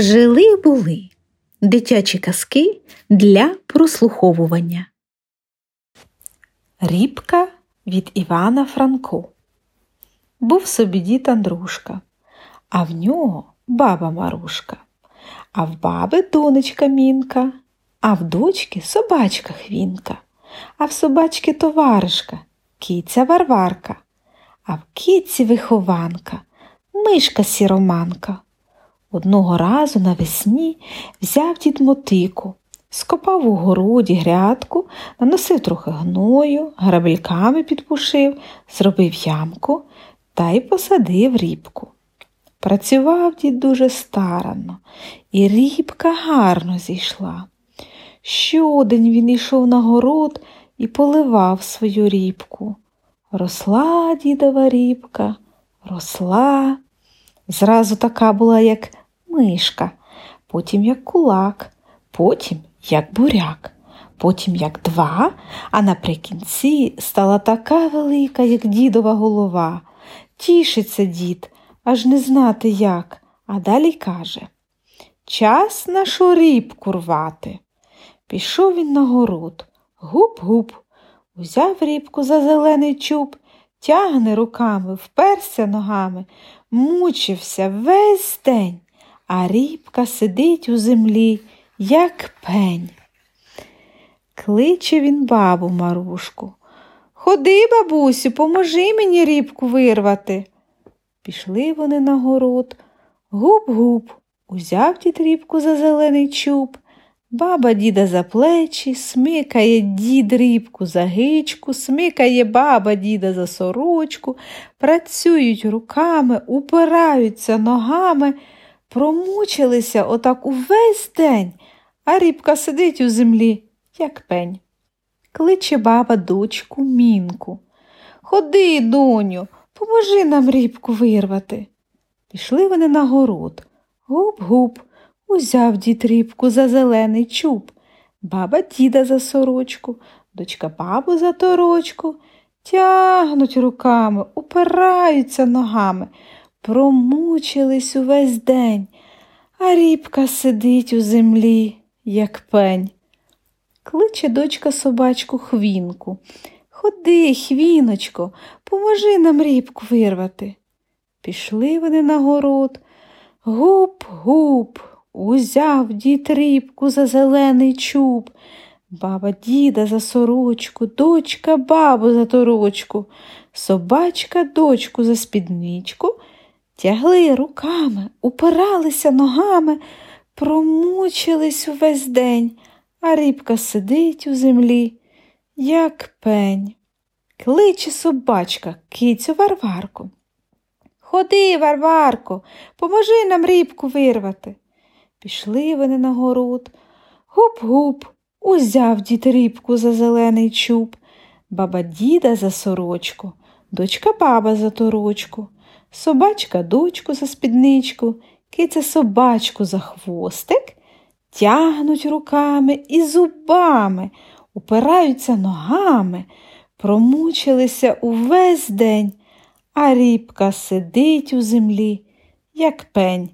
Жили були дитячі казки для прослуховування. Рібка від Івана Франко. Був собі дід Андрушка, а в нього баба Марушка, а в баби донечка мінка, а в дочки собачка хвінка, а в собачки товаришка, кіця Варварка, а в кіці вихованка, мишка сіроманка. Одного разу навесні взяв дід мотику, скопав у городі грядку, наносив трохи гною, грабельками підпушив, зробив ямку та й посадив рібку. Працював дід дуже старанно, і рібка гарно зійшла. Щодень він йшов на город і поливав свою рібку. Росла дідова рібка, росла. Зразу така була, як мишка, потім як кулак, потім як буряк, потім як два, а наприкінці стала така велика, як дідова голова. Тішиться дід, аж не знати як, а далі каже Час нашу рібку рвати. Пішов він на город, гуп-гуп, узяв рібку за зелений чуб, тягне руками, вперся ногами, мучився весь день а рібка сидить у землі, як пень. Кличе він бабу Марушку. Ходи, бабусю, поможи мені рібку вирвати. Пішли вони на город. Гуп-гуп, узяв дід рібку за зелений чуб. Баба діда за плечі, смикає дід рібку за гичку, смикає баба діда за сорочку, працюють руками, упираються ногами. Промучилися отак увесь день, а рібка сидить у землі, як пень. Кличе баба дочку мінку. Ходи, доню, поможи нам рібку вирвати. Пішли вони на город. Гуп-гуп, узяв дід рібку за зелений чуб, баба діда за сорочку, дочка бабу за торочку, тягнуть руками, упираються ногами. Промучились увесь день, а рібка сидить у землі, як пень. Кличе дочка собачку хвінку. Ходи, хвіночко, поможи нам рібку вирвати. Пішли вони на город. Гуп-гуп, узяв дід рібку за зелений чуб, баба діда за сорочку, дочка бабу за торочку, собачка дочку за спідничку тягли руками, упиралися ногами, промучились увесь день, а рібка сидить у землі, як пень. Кличе собачка кицю Варварку. Ходи, Варварко, поможи нам рібку вирвати. Пішли вони на город. Гуп-гуп, узяв дід рібку за зелений чуб, баба діда за сорочку, дочка баба за торочку собачка дочку за спідничку, киця собачку за хвостик, тягнуть руками і зубами, упираються ногами, промучилися увесь день, а рібка сидить у землі, як пень.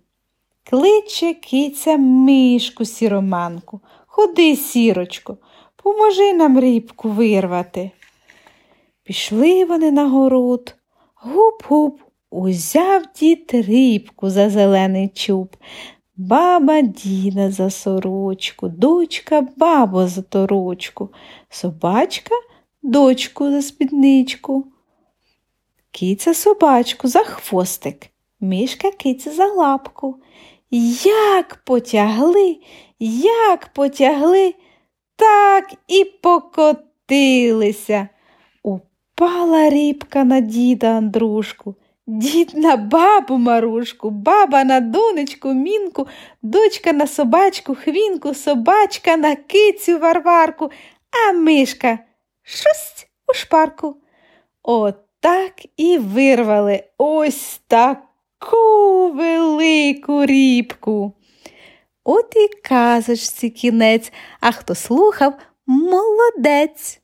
Кличе киця мишку сіроманку. Ходи, сірочко, поможи нам рібку вирвати. Пішли вони на город, гуп-гуп, Узяв дід рибку за зелений чуб, баба діда за сорочку, дочка бабу за торочку, собачка дочку за спідничку, киця собачку за хвостик, мішка киця за лапку. Як потягли, як потягли, так і покотилися. Упала рібка на діда Андрушку. Дід на бабу Марушку, баба на донечку, мінку, дочка на собачку, хвінку, собачка на кицю варварку, а мишка шусть у шпарку. Отак і вирвали ось таку велику рібку. От і казочці кінець, а хто слухав молодець.